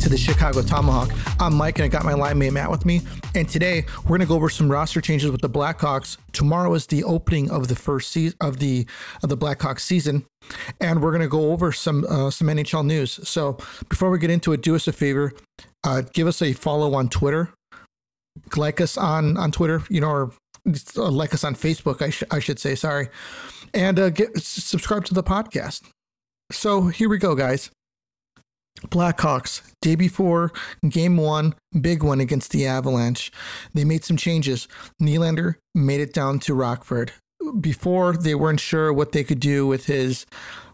to the Chicago Tomahawk. I'm Mike and I got my line mate Matt with me. And today we're gonna go over some roster changes with the Blackhawks. Tomorrow is the opening of the first season of the of the Blackhawks season, and we're gonna go over some uh, some NHL news. So before we get into it, do us a favor, uh, give us a follow on Twitter, like us on on Twitter, you know, or uh, like us on Facebook. I, sh- I should say, sorry, and uh, get subscribe to the podcast. So here we go, guys. Blackhawks, day before game one, big one against the Avalanche. They made some changes. Nylander made it down to Rockford. Before they weren't sure what they could do with his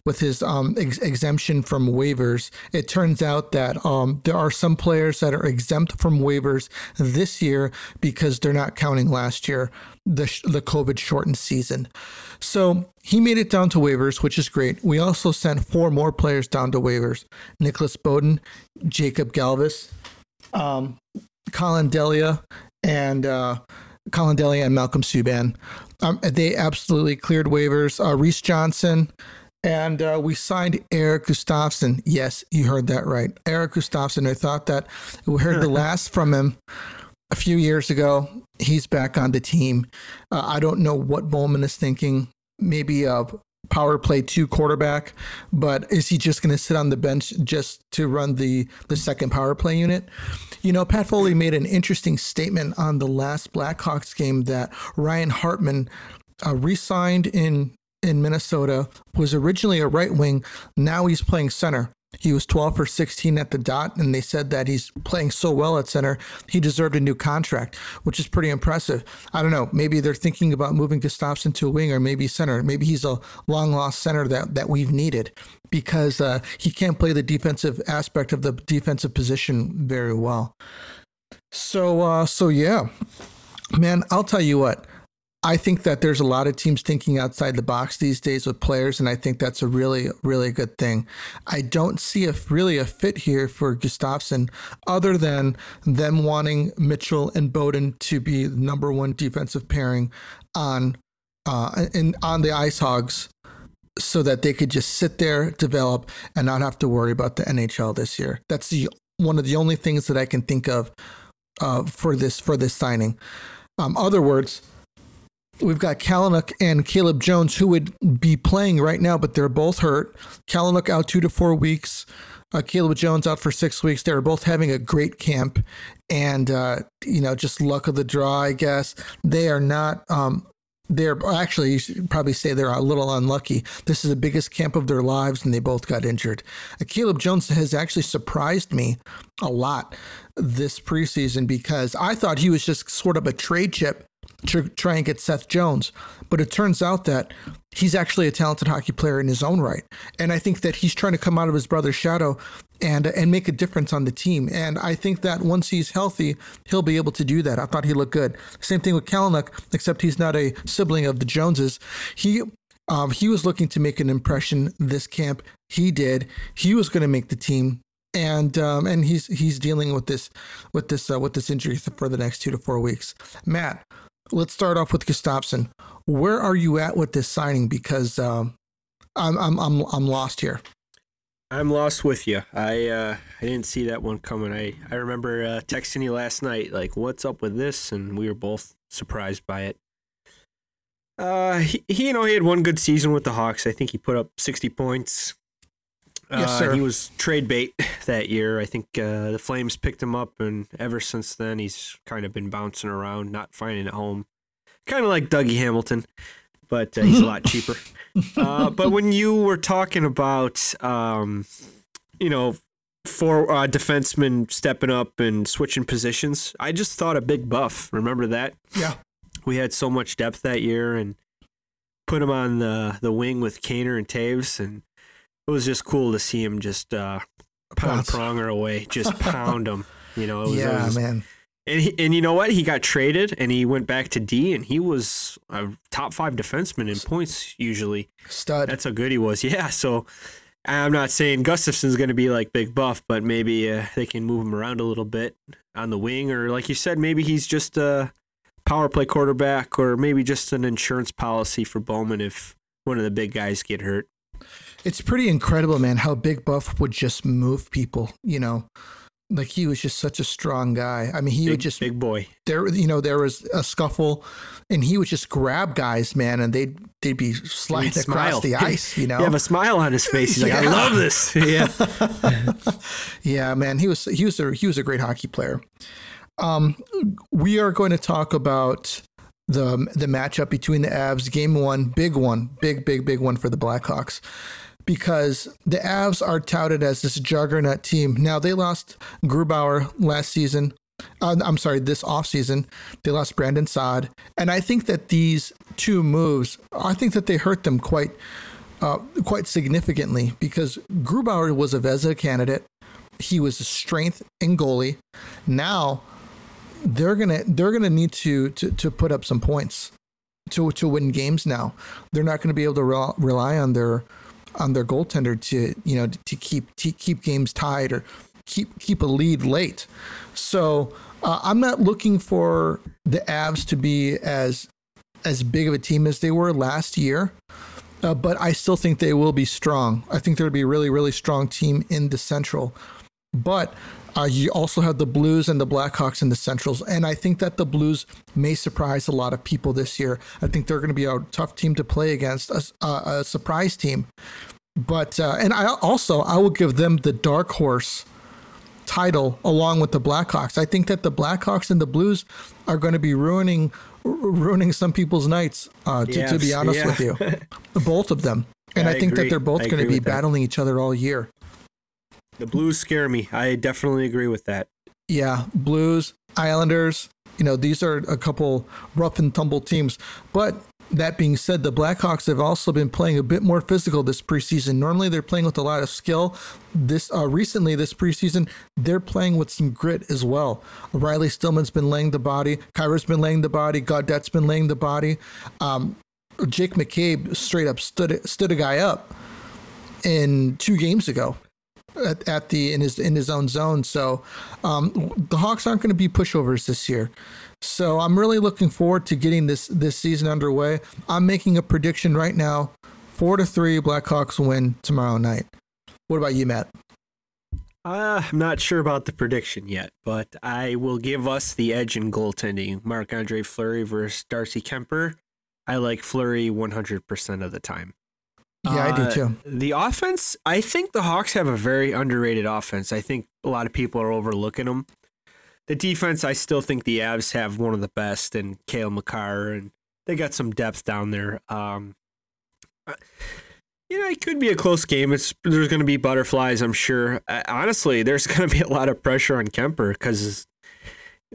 with his um, ex- exemption from waivers. It turns out that um, there are some players that are exempt from waivers this year because they're not counting last year, the, the COVID shortened season. So he made it down to waivers, which is great. We also sent four more players down to waivers Nicholas Beaudin, Jakub Galvas, um, Collin Delia, and uh, Collin Delia and Malcolm Subban. Um, they absolutely cleared waivers. Uh, Reese Johnson, and uh, we signed Erik Gustafsson. Yes, you heard that right. Erik Gustafsson. I thought that we heard the last from him a few years ago. He's back on the team. Uh, I don't know what Bowman is thinking. Maybe a power play two quarterback, but is he just going to sit on the bench just to run the the second power play unit? You know, Pat Foley made an interesting statement on the last Blackhawks game that Ryan Hartman uh, re-signed in in Minnesota, was originally a right wing. Now he's playing center. He was 12 for 16 at the dot, and they said that he's playing so well at center, he deserved a new contract, which is pretty impressive. I don't know. Maybe they're thinking about moving Gustafsson to a wing or maybe center. Maybe he's a long lost center that, that we've needed because uh, he can't play the defensive aspect of the defensive position very well. So, uh, so yeah, man, I'll tell you what. I think that there's a lot of teams thinking outside the box these days with players, and I think that's a really, really good thing. I don't see a really a fit here for Gustafsson other than them wanting Mitchell and Beaudin to be the number one defensive pairing on uh, in, on the Ice Hogs so that they could just sit there, develop, and not have to worry about the NHL this year. That's the one of the only things that I can think of uh, for this for this signing. Um, other words We've got Kalynuk and Caleb Jones, who would be playing right now, but they're both hurt. Kalynuk out two to four weeks. Uh, Caleb Jones out for six weeks. They're both having a great camp, and uh, you know, just luck of the draw, I guess. They are not. Um, they're actually you should probably say they're a little unlucky. This is the biggest camp of their lives, and they both got injured. Uh, Caleb Jones has actually surprised me a lot this preseason because I thought he was just sort of a trade chip to try and get Seth Jones. But it turns out that he's actually a talented hockey player in his own right. And I think that he's trying to come out of his brother's shadow and and make a difference on the team. And I think that once he's healthy, he'll be able to do that. I thought he looked good. Same thing with Kalynuk, except he's not a sibling of the Joneses. He um, he was looking to make an impression this camp. He did. He was going to make the team and um, and he's he's dealing with this with this uh, with this injury for the next two to four weeks. Matt, let's start off with Gustafsson. Where are you at with this signing? Because um, I'm I'm I'm I'm lost here. I'm lost with you. I uh, I didn't see that one coming. I I remember uh, texting you last night, like, "What's up with this?" And we were both surprised by it. Uh, he, he you know he had one good season with the Hawks. I think he put up 60 points. Yes, Uh, sir. he was trade bait that year. I think uh, the Flames picked him up, and ever since then, he's kind of been bouncing around, not finding a home. Kind of like Dougie Hamilton, but uh, he's a lot cheaper. Uh, but when you were talking about, um, you know, four uh, defensemen stepping up and switching positions, I just thought a big buff. Remember that? Yeah. We had so much depth that year, and put him on the the wing with Kaner and Toews, and it was just cool to see him just uh, pound. Pronger away, just pound him. You know, it was, it yeah, was- man. and he, and you know what? He got traded and he went back to D, and he was a top five defenseman in points usually. Stud. That's how good he was. Yeah. So I'm not saying Gustafsson's going to be like Big Buff, but maybe uh, they can move him around a little bit on the wing, or like you said, maybe he's just a power play quarterback, or maybe just an insurance policy for Bowman if one of the big guys get hurt. It's pretty incredible, man, how Big Buff would just move people. You know, Like he was just such a strong guy. I mean, he big, would just big boy. there. You know, there was a scuffle, and he would just grab guys, man, and they'd they'd be sliding He'd across smile. the ice. You know, He have a smile on his face. He's like, I love this. Yeah. Yeah, man, he was he was a he was a great hockey player. Um, we are going to talk about the the matchup between the Avs, game one, big one, big big big one for the Blackhawks, because the Avs are touted as this juggernaut team. Now they lost Grubauer last season. Uh, I'm sorry, this offseason. They lost Brandon Saad. And I think that these two moves, I think that they hurt them quite uh, quite significantly because Grubauer was a Vezina candidate. He was a strength in goalie. Now they're gonna they're gonna need to to, to put up some points to to win games. Now they're not to be able to rel- rely on their on their goaltender to you know to keep to keep games tied or keep keep a lead late. So uh, I'm not looking for the Avs to be as as big of a team as they were last year. Uh, but I still think they will be strong. I think there'll be a really, really strong team in the Central. But uh, you also have the Blues and the Blackhawks in the Centrals. And I think that the Blues may surprise a lot of people this year. I think they're going to be a tough team to play against, a, a, surprise team. But, uh, and I also, I will give them the dark horse title along with the Blackhawks. I think that the Blackhawks and the Blues are going to be ruining ruining some people's nights. Uh, to, to be honest yeah. with you, both of them, and I I, think agree. that they're both going to be with that. battling each other all year. The Blues scare me. I definitely agree with that. Yeah, Blues, Islanders. You know, these are a couple rough and tumble teams. But that being said, the Blackhawks have also been playing a bit more physical this preseason. Normally, they're playing with a lot of skill. This uh, recently, this preseason, they're playing with some grit as well. Riley Stillman's been laying the body. Kyra's been laying the body. Gaudette's been laying the body. Um, Jake McCabe straight up stood stood a guy up in two games ago at, at the in his in his own zone. So um, the Hawks aren't going to be pushovers this year. So I'm really looking forward to getting this this season underway. I'm making a prediction right now: four to three Blackhawks win tomorrow night. What about you, Matt? Uh, I'm not sure about the prediction yet, but I will give us the edge in goaltending. Marc Andre Fleury versus Darcy Kuemper. I like Fleury 100% of the time. Yeah, I do Uh, too. The offense, I think the Hawks have a very underrated offense. I think a lot of people are overlooking them. The defense, I still think the Avs have one of the best, and Cale Makar, and they got some depth down there. Um, uh, you know, it could be a close game. It's there's going to be butterflies, I'm sure. Uh, honestly, there's going to be a lot of pressure on Kuemper because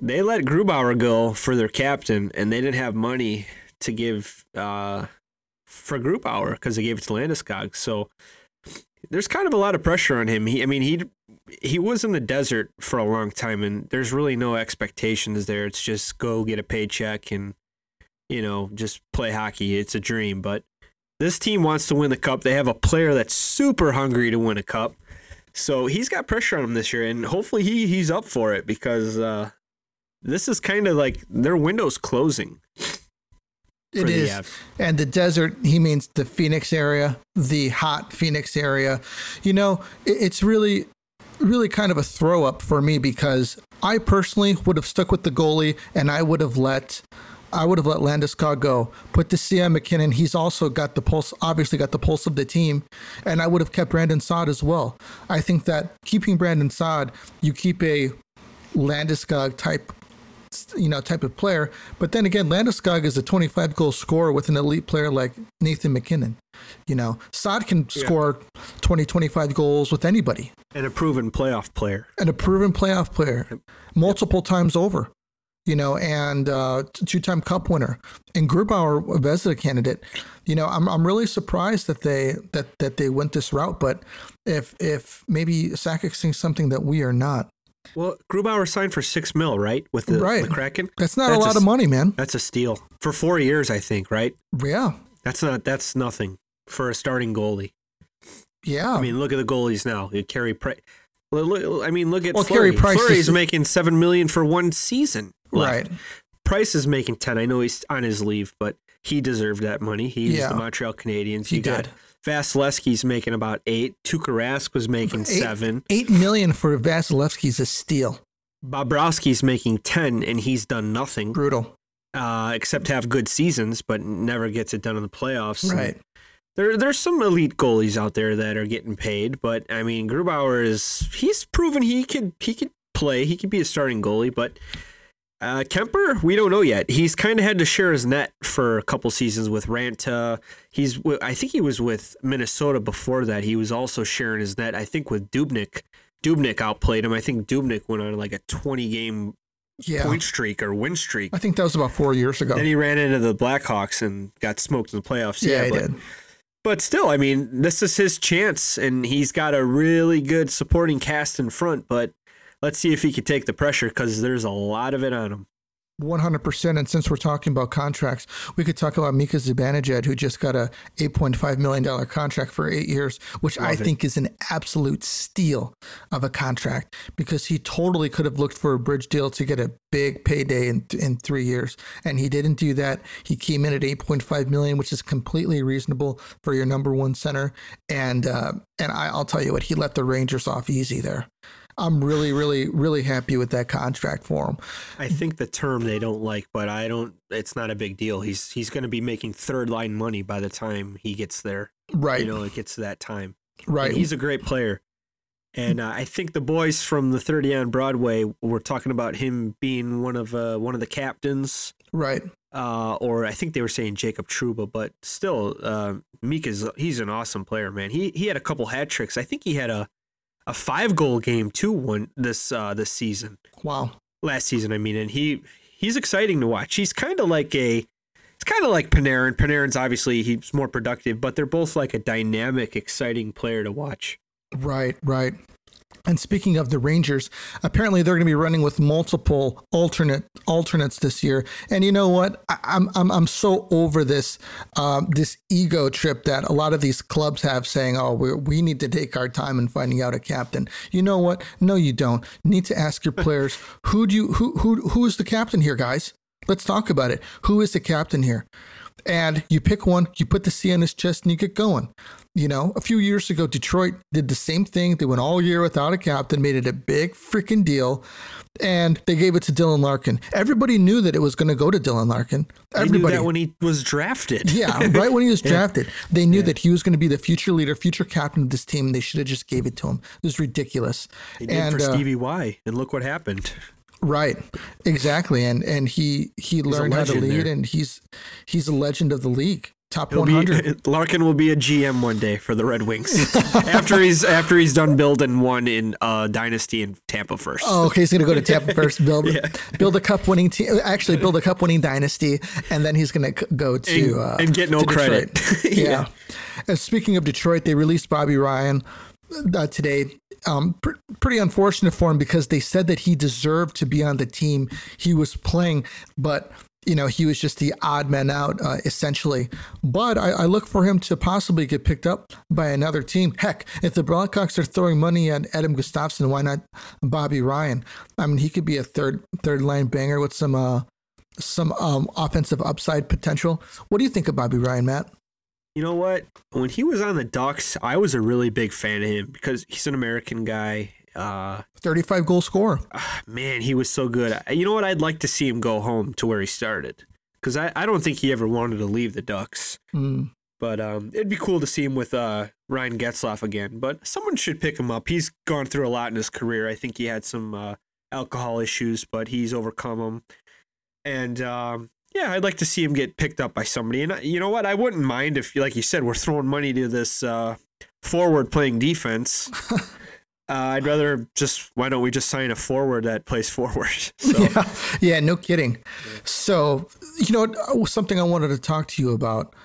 they let Grubauer go for their captain, and they didn't have money to give uh, for Grubauer because they gave it to Landeskog. So there's kind of a lot of pressure on him. He, I mean, he he was in the desert for a long time, and there's really no expectations there. It's just go get a paycheck and you know just play hockey. It's a dream, but this team wants to win the cup. They have a player that's super hungry to win a cup. So he's got pressure on him this year, and hopefully he he's up for it because uh, this is kind of like their window's closing. It is. Uh, and the desert, he means the Phoenix area, the hot Phoenix area. You know, it- it's really, really kind of a throw up for me because I personally would have stuck with the goalie and I would have let. I would have let Landeskog go. Put the CM MacKinnon. He's also got the pulse, obviously got the pulse of the team. And I would have kept Brandon Saad as well. I think that keeping Brandon Saad, you keep a Landeskog type you know type of player. But then again, Landeskog is a 25 goal scorer with an elite player like Nathan MacKinnon. You know, Saad can score 20, 25 goals with anybody, And a proven playoff player. and a proven playoff player, multiple times over. You know, and uh, two-time Cup winner, and Grubauer, a Vezina candidate. You know, I'm I'm really surprised that they that that they went this route. But if if maybe Sakic's seeing something that we are not, Well, Grubauer signed for six mil, right? With the, Right. the Kraken. that's not That's a a lot of money, man. That's a steal for four years, I think. Right? Yeah, That's not. That's nothing for a starting goalie. yeah. I mean, look at the goalies now. You carry Price. I mean, look at Well, Fleury. Carey Price Fleury's is- making seven million for one season. left. right. Price is making ten. I know he's on his leave, but he deserved that money. He's Yeah. the Montreal Canadiens. He you got did. Vasilevskiy's making about eight. Tuukka Rask was making Eight- seven. Eight million for Vasilevskiy's a steal. Bobrovsky's making ten, and he's done nothing Brutal. uh, except have good seasons, but never gets it done in the playoffs. And Right. There, there's some elite goalies out there that are getting paid, but I mean, Grubauer is he's proven he could he could play. He could be a starting goalie, but uh, Kuemper, we don't know yet. He's kind of had to share his net for a couple seasons with Raanta. He's I think he was with Minnesota before that. He was also sharing his net. I think with Dubnyk. Dubnyk outplayed him. I think Dubnyk went on like a 20 game Yeah. point streak or win streak. I think that was about four years ago. Then he ran into the Blackhawks and got smoked in the playoffs. yeah, he but, did. but still, I mean, this is his chance, and he's got a really good supporting cast in front. But let's see if he can take the pressure because there's a lot of it on him. 100%. And since we're talking about contracts, we could talk about Mika Zibanejad, who just got a $8.5 million contract for eight years, which I it. think is an absolute steal of a contract because he totally could have looked for a bridge deal to get a big payday in, in three years. And he didn't do that. He came in at 8.5 million, which is completely reasonable for your number one center. And, uh, and I, I'll tell you what, he let the Rangers off easy there. I'm really, really, really happy with that contract for him. I think the term they don't like, but I don't. It's not a big deal. He's he's going to be making third line money by the time he gets there. Right. You know, it gets to that time. right. And he's a great player. And uh, I think the boys from the 30 on Broadway were talking about him being one of uh, one of the captains right. uh, or I think they were saying Jacob Trouba, but still, uh, is he's an awesome player, man. He he had a couple hat tricks. I think he had a a five goal game too one this uh, this season, Wow. last season. I mean, and he he's exciting to watch. He's kind of like a it's kind of like Panarin. Panarin's obviously he's more productive, but they're both like a dynamic, exciting player to watch. Right, right. And speaking of the Rangers, apparently they're going to be running with multiple alternate alternates this year. And you know what? I, I'm I'm I'm so over this um, this ego trip that a lot of these clubs have, saying, "Oh, we we need to take our time in finding out a captain." You know what? No, you don't. You need to ask your players who do you who who who is the captain here, guys? Let's talk about it. Who is the captain here? and you pick one, you put the C on his chest, and you get going. You know, a few years ago, Detroit did the same thing. They went all year without a captain, made it a big freaking deal, and they gave it to Dylan Larkin. Everybody knew that it was going to go to Dylan Larkin. They knew Everybody. that when he was drafted. yeah, right when he was drafted, they knew that he was going to be the future leader, future captain of this team. and They should have just gave it to him. It was ridiculous. He did and for uh, Stevie Y, and look what happened. Right, exactly, and and he he a learned how to lead, there. and he's he's a legend of the league, top He'll one be, hundred. Larkin will be a GM one day for the Red Wings after he's after he's done building one in uh, Dynasty in Tampa first. Oh, okay. He's gonna go to Tampa first, build Yeah. build a cup winning team. Actually, build a cup winning dynasty, and then he's gonna go to And- uh, and get no credit. yeah. Yeah. And speaking of Detroit, they released Bobby Ryan uh, today. Um, pr- pretty unfortunate for him because they said that he deserved to be on the team he was playing, but you know he was just the odd man out uh, essentially. But I, I look for him to possibly get picked up by another team. Heck, if the Blackhawks are throwing money at Adam Gustafsson, why not Bobby Ryan? I mean, he could be a third third line banger with some uh, some um, offensive upside potential. What do you think of Bobby Ryan, Matt? You know what? When he was on the Ducks, I was a really big fan of him because he's an American guy. Uh, 35 goal scorer. man, he was so good. You know what? I'd like to see him go home to where he started because I, I don't think he ever wanted to leave the Ducks. Mm. But um, it'd be cool to see him with uh, Ryan Getzlaf again. But someone should pick him up. He's gone through a lot in his career. I think he had some uh, alcohol issues, but he's overcome them. And um, yeah, I'd like to see him get picked up by somebody. And uh, you know what? I wouldn't mind if, like you said, we're throwing money to this uh, forward playing defense. uh, I'd rather just, why don't we just sign a forward that plays forward? So, Yeah, yeah, no kidding. So, you know, something I wanted to talk to you about.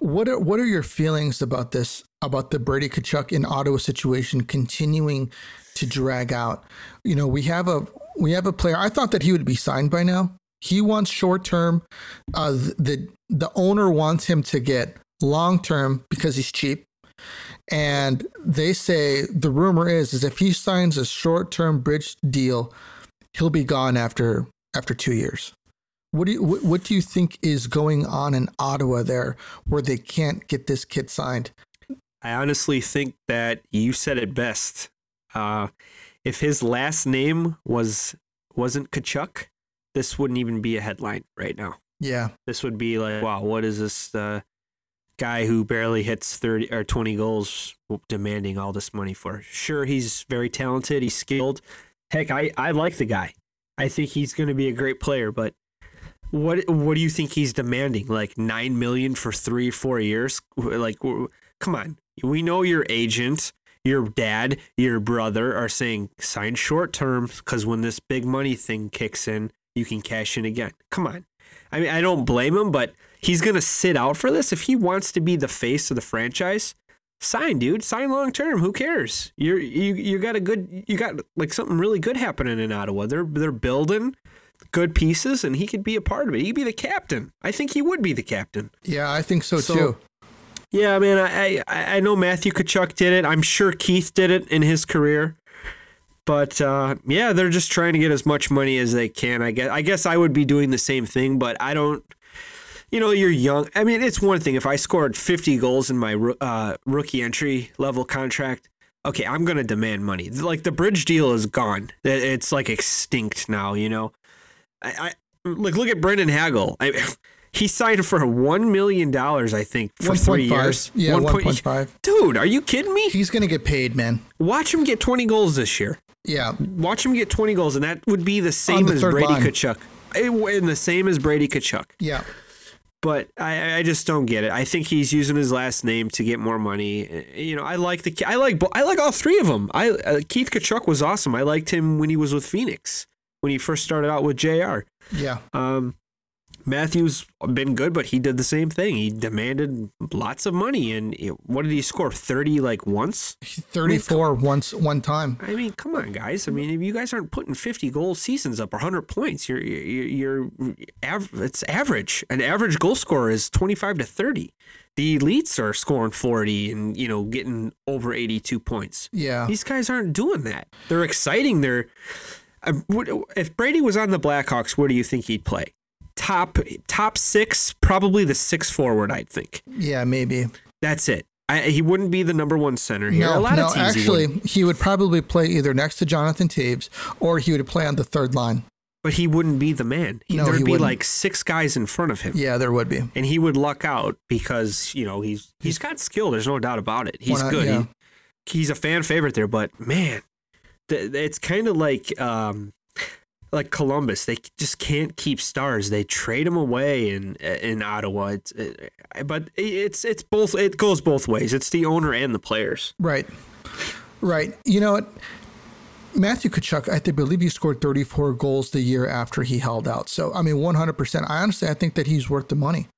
What are what are your feelings about this? About the Brady Tkachuk in Ottawa situation continuing to drag out? You know, we have a we have a player. I thought that he would be signed by now. He wants short term. Uh, the the owner wants him to get long term because he's cheap. And they say the rumor is is if he signs a short term bridge deal, he'll be gone after after two years. What do you what, what do you think is going on in Ottawa there where they can't get this kid signed? I honestly think that you said it best. Uh, if his last name was wasn't Tkachuk, this wouldn't even be a headline right now. Yeah. This would be like, wow, what is this uh, guy who barely hits 30 or 20 goals demanding all this money for? Sure, he's very talented, he's skilled. Heck, I, I like the guy. I think he's going to be a great player, but what what do you think he's demanding? Like 9 million for 3 4 years? Like come on. We know your agent, your dad, your brother are saying sign short term cuz when this big money thing kicks in, you can cash in again. Come on. I mean, I don't blame him, but he's going to sit out for this if he wants to be the face of the franchise. Sign, dude. Sign long term. Who cares? You're you you got a good you got like something really good happening in Ottawa. They're they're building good pieces, and he could be a part of it. He'd be the captain. I think he would be the captain. Yeah, I think so, so too. Yeah, man. I, I I know Matthew Tkachuk did it. I'm sure Keith did it in his career. But uh, yeah, they're just trying to get as much money as they can. I guess. I guess I would be doing the same thing, but I don't. You know, you're young. I mean, it's one thing if I scored 50 goals in my uh, rookie entry level contract. Okay, I'm gonna demand money. Like the bridge deal is gone. It's like extinct now. You know, I, I like look at Brandon Hagel. I, he signed for one million dollars, I think, for 1. three 5. years. Yeah, one point five. Dude, are you kidding me? He's gonna get paid, man. Watch him get twenty goals this year. Yeah, watch him get twenty goals, and that would be the same the as Brady line. Tkachuk, and the same as Brady Tkachuk. Yeah. But I, I just don't get it. I think he's using his last name to get more money. You know, I like the I like I like all three of them. I uh, Keith Tkachuk was awesome. I liked him when he was with Phoenix when he first started out with JR. Yeah. Um, Matthews been good, but he did the same thing. He demanded lots of money, and what did he score? Thirty like once. Thirty-four I mean, once one time. I mean, come on, guys. I mean, if you guys aren't putting fifty goal seasons up or hundred points, you're you're, you're av- it's average. An average goal scorer is twenty-five to thirty. The elites are scoring forty and you know getting over eighty-two points. Yeah, these guys aren't doing that. They're exciting. They're uh, if Brady was on the Blackhawks, where do you think he'd play? Top top six, probably the six forward. I'd think. Yeah, maybe. That's it. I, he wouldn't be the number one center here. No, no actually, he, he, would probably play either next to Jonathan Toews or he would play on the third line. But he wouldn't be the man. He, no, there'd be wouldn't. like six guys in front of him. Yeah, there would be. And he would luck out because you know he's he's got skill. There's no doubt about it. He's not, good. Yeah. He, he's a fan favorite there. But man, it's kind of like um, like Columbus. They just can't keep stars. They trade them away in in Ottawa. It's, it, but it's it's both. It goes both ways. It's the owner and the players. Right, right. You know what? Matthew Tkachuk, I believe he scored 34 goals the year after he held out. So, I mean, 100%. I honestly, I think that he's worth the money.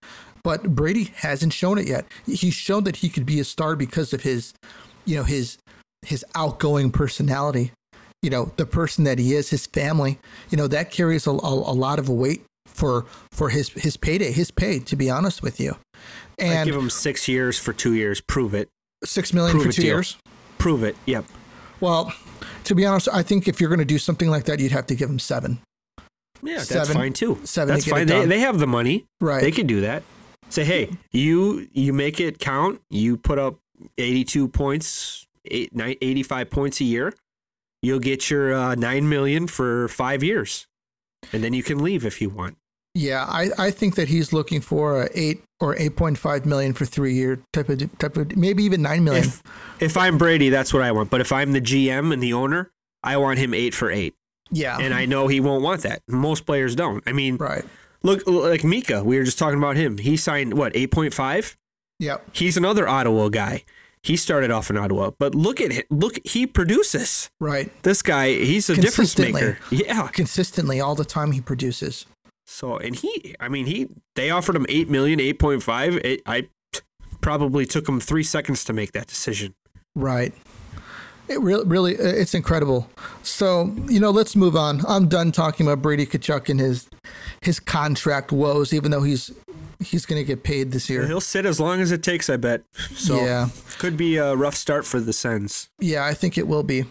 But Brady hasn't shown it yet. He's shown that he could be a star because of his, you know, his his outgoing personality you know the person that he is, his family, you know that carries a, a, a lot of weight for for his his payday, his pay. To be honest with you, and I give him six years for two years. Prove it. Six million Prove for two years. Prove it. Yep. Well, to be honest, I think if you're going to do something like that, you'd have to give him seven. Yeah, seven, that's fine too. Seven. That's fine. They, they have the money. Right. They can do that. Say, hey, you you make it count. You put up 82 points, eight, 85 points a year you'll get your uh, nine million for five years, and then you can leave if you want. Yeah, I, I think that he's looking for a eight or eight point five million for three year type of type of maybe even nine million. If, if I'm Brady, that's what I want. But if I'm the GM and the owner, I want him eight for eight. Yeah, and I know he won't want that. Most players don't. I mean, right? Look, like Mika, we were just talking about him. He signed what eight point five. Yep. He's another Ottawa guy. He started off in Ottawa, but look at him. Look, he produces. Right. This guy, he's a difference maker. Yeah. Consistently, all the time he produces. So, and he, I mean, he, they offered him 8 million, 8.5. It, I probably took him three seconds to make that decision. Right. It really, really, it's incredible. So, you know, let's move on. I'm done talking about Brady Tkachuk and his his contract woes, even though he's he's going to get paid this year. He'll sit as long as it takes, I bet. So yeah, could be a rough start for the Sens. Yeah, I think it will be.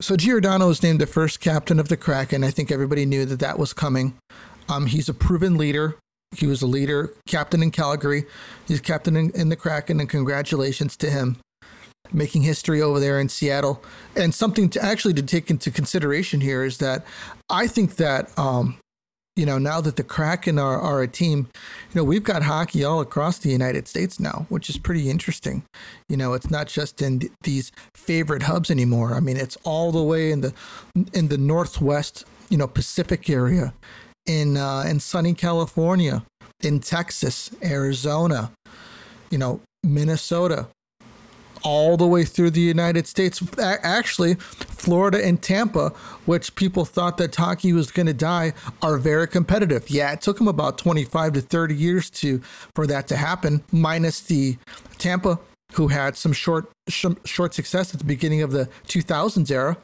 So Giordano was named the first captain of the Kraken. I think everybody knew that that was coming. Um, he's a proven leader. He was a leader, captain in Calgary. He's captain in, in the Kraken, and congratulations to him making history over there in Seattle. And something to actually to take into consideration here is that I think that um, you know now that the Kraken are, are a team, you know we've got hockey all across the United States now, which is pretty interesting. You know, it's not just in these favorite hubs anymore. I mean, it's all the way in the in the northwest, you know, Pacific area, in uh, in sunny California, in Texas, Arizona, you know, Minnesota, all the way through the United States. Actually, Florida and Tampa, which people thought that hockey was going to die, are very competitive. Yeah, it took them about 25 to 30 years to for that to happen, minus the Tampa who had some short short success at the beginning of the 2000s era,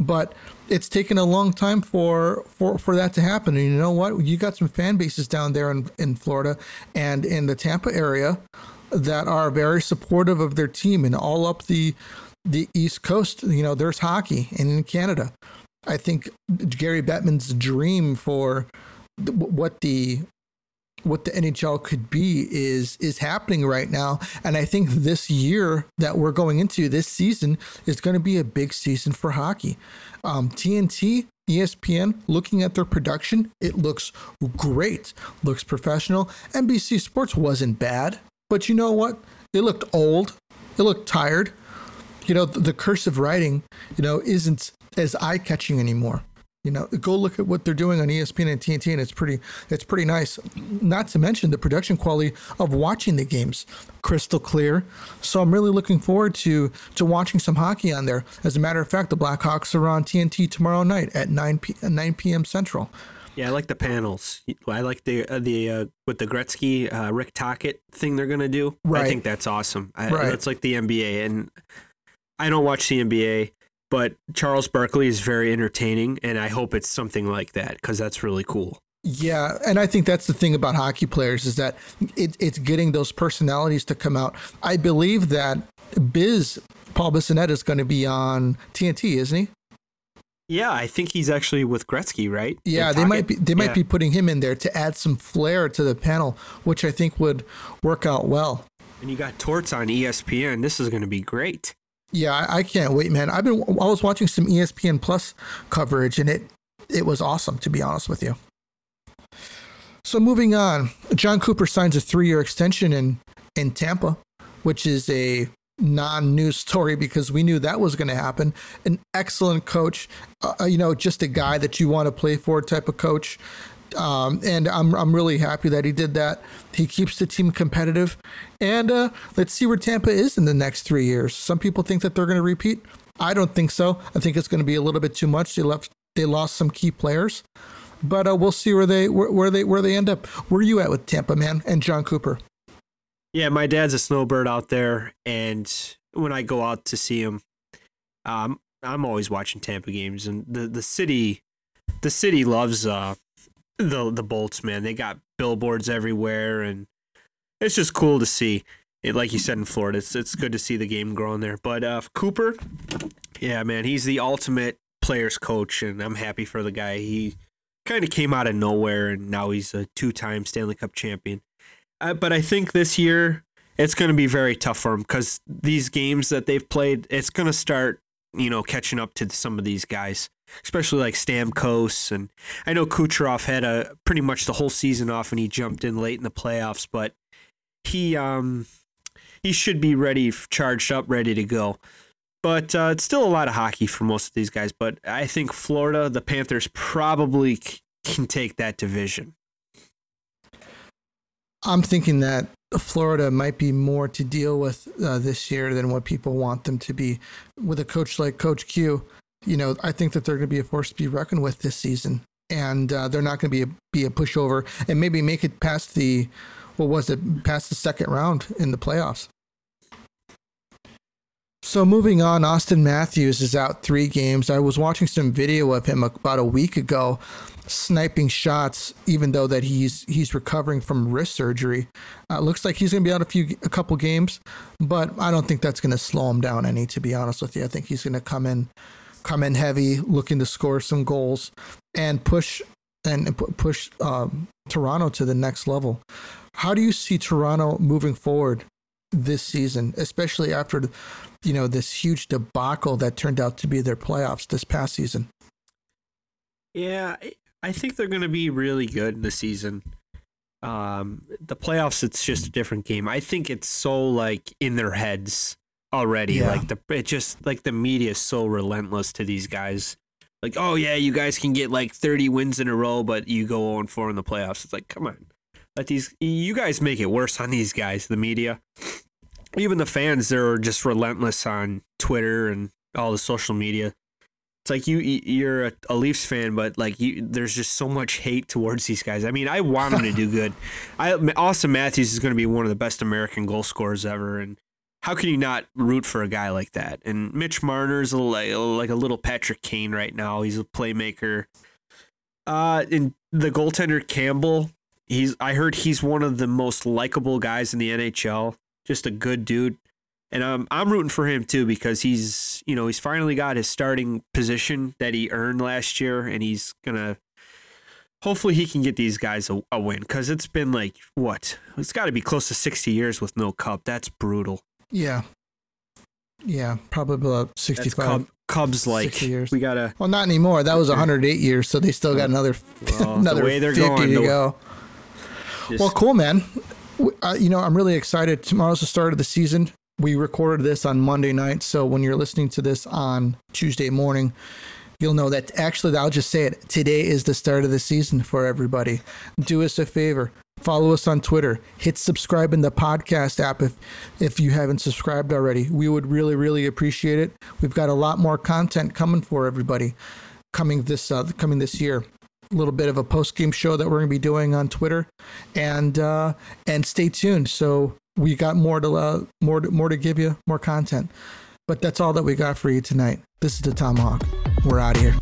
but it's taken a long time for for for that to happen. And you know what? You got some fan bases down there in in Florida and in the Tampa area that are very supportive of their team and all up the the East Coast. You know, there's hockey and in Canada. I think Gary Bettman's dream for what the what the NHL could be is is happening right now and I think this year that we're going into this season is going to be a big season for hockey. Um, TNT ESPN looking at their production it looks great looks professional NBC Sports wasn't bad but you know what? It looked old. It looked tired. You know, the, the cursive writing, you know, isn't as eye catching anymore. You know, go look at what they're doing on ESPN and TNT, and it's pretty, it's pretty nice. Not to mention the production quality of watching the games, crystal clear. So I'm really looking forward to to watching some hockey on there. As a matter of fact, the Blackhawks are on TNT tomorrow night at 9 p- 9 p.m. Central. Yeah, I like the panels. I like the uh, the uh, with the Gretzky uh, Rick Tocchet thing they're gonna do. Right. I think that's awesome. I, right. That's like the NBA, and I don't watch the NBA, but Charles Barkley is very entertaining, and I hope it's something like that because that's really cool. Yeah, and I think that's the thing about hockey players is that it, it's getting those personalities to come out. I believe that Biz Paul Bissonnette is going to be on TNT, isn't he? Yeah, I think he's actually with Gretzky, right? Yeah, they might be they might yeah. be putting him in there to add some flair to the panel, which I think would work out well. And you got Torts on ESPN. This is going to be great. Yeah, I, can't wait, man. I've been I was watching some ESPN Plus coverage, and it it was awesome to be honest with you. So moving on, Jon Cooper signs a three year extension in in Tampa, which is a non-news story because we knew that was going to happen. An excellent coach, uh, uh, you know, just a guy that you want to play for type of coach. Um, and I'm I'm really happy that he did that. He keeps the team competitive, and uh, let's see where Tampa is in the next three years. Some people think that they're going to repeat. I don't think so. I think it's going to be a little bit too much. They left they lost some key players, but uh, we'll see where they where, where they where they end up. Where are you at with Tampa, man, and Jon Cooper? Yeah, my dad's a snowbird out there, and when I go out to see him, um, I'm always watching Tampa games, and the the city, the city loves uh, the the Bolts, man. They got billboards everywhere, and it's just cool to see. It, like you said in Florida, it's it's good to see the game growing there. But uh, Cooper, yeah, man, he's the ultimate players coach, and I'm happy for the guy. He kind of came out of nowhere, and now he's a two time Stanley Cup champion. But I think this year it's going to be very tough for them because these games that they've played, it's going to start, you know, catching up to some of these guys, especially like Stamkos. And I know Kucherov had a pretty much the whole season off and he jumped in late in the playoffs, but he um he should be ready, charged up, ready to go. But uh, it's still a lot of hockey for most of these guys. But I think Florida, the Panthers, probably can take that division. I'm thinking that Florida might be more to deal with uh, this year than what people want them to be. With a coach like Coach Q, you know, I think that they're going to be a force to be reckoned with this season, and uh, they're not going to be a, be a pushover and maybe make it past the what was it past the second round in the playoffs. So moving on, Auston Matthews is out three games. I was watching some video of him about a week ago sniping shots, even though that he's he's recovering from wrist surgery. Uh, looks like he's going to be out a few a couple games, but I don't think that's going to slow him down any. To be honest with you, I think he's going to come in come in heavy, looking to score some goals and push and push um, Toronto to the next level. How do you see Toronto moving forward this season, especially after you know this huge debacle that turned out to be their playoffs this past season? Yeah, I think they're going to be really good in the season. Um, the playoffs, it's just a different game. I think it's so like in their heads already. Yeah. Like the it just like the media is so relentless to these guys. Like, oh yeah, you guys can get like 30 wins in a row, but you go 0 4 in the playoffs. It's like, come on, let these you guys make it worse on these guys. The media, even the fans, they're just relentless on Twitter and all the social media. It's like you you're a, Leafs fan, but like you, there's just so much hate towards these guys. I mean, I want them to do good. I Auston Matthews is going to be one of the best American goal scorers ever, and how can you not root for a guy like that? And Mitch Marner's like, like a little Patrick Kane right now. He's a playmaker. Uh, and the goaltender Campbell, he's I heard he's one of the most likable guys in the NHL. Just a good dude. And um, I'm rooting for him too because he's, you know, he's finally got his starting position that he earned last year, and he's gonna. Hopefully, he can get these guys a, a win because it's been like what? It's got to be close to 60 years with no cup. That's brutal. Yeah. Yeah, probably about 65. Cub, Cubs like years. we gotta. Well, not anymore. That was 108 years, so they still got another well, another the way they're 50 going, to go. Just, well, cool, man. Uh, you know, I'm really excited. Tomorrow's the start of the season. We recorded this on Monday night, so when you're listening to this on Tuesday morning, you'll know that actually I'll just say it. Today is the start of the season for everybody. Do us a favor, Follow us on Twitter. Hit subscribe in the podcast app if if you haven't subscribed already. We would really really appreciate it. We've got a lot more content coming for everybody coming this uh, coming this year. A little bit of a post game show that we're going to be doing on Twitter, and uh, and stay tuned. So we got more to uh, more more to give you, more content. But that's all that we got for you tonight. This is the Tomahawk. We're out of here.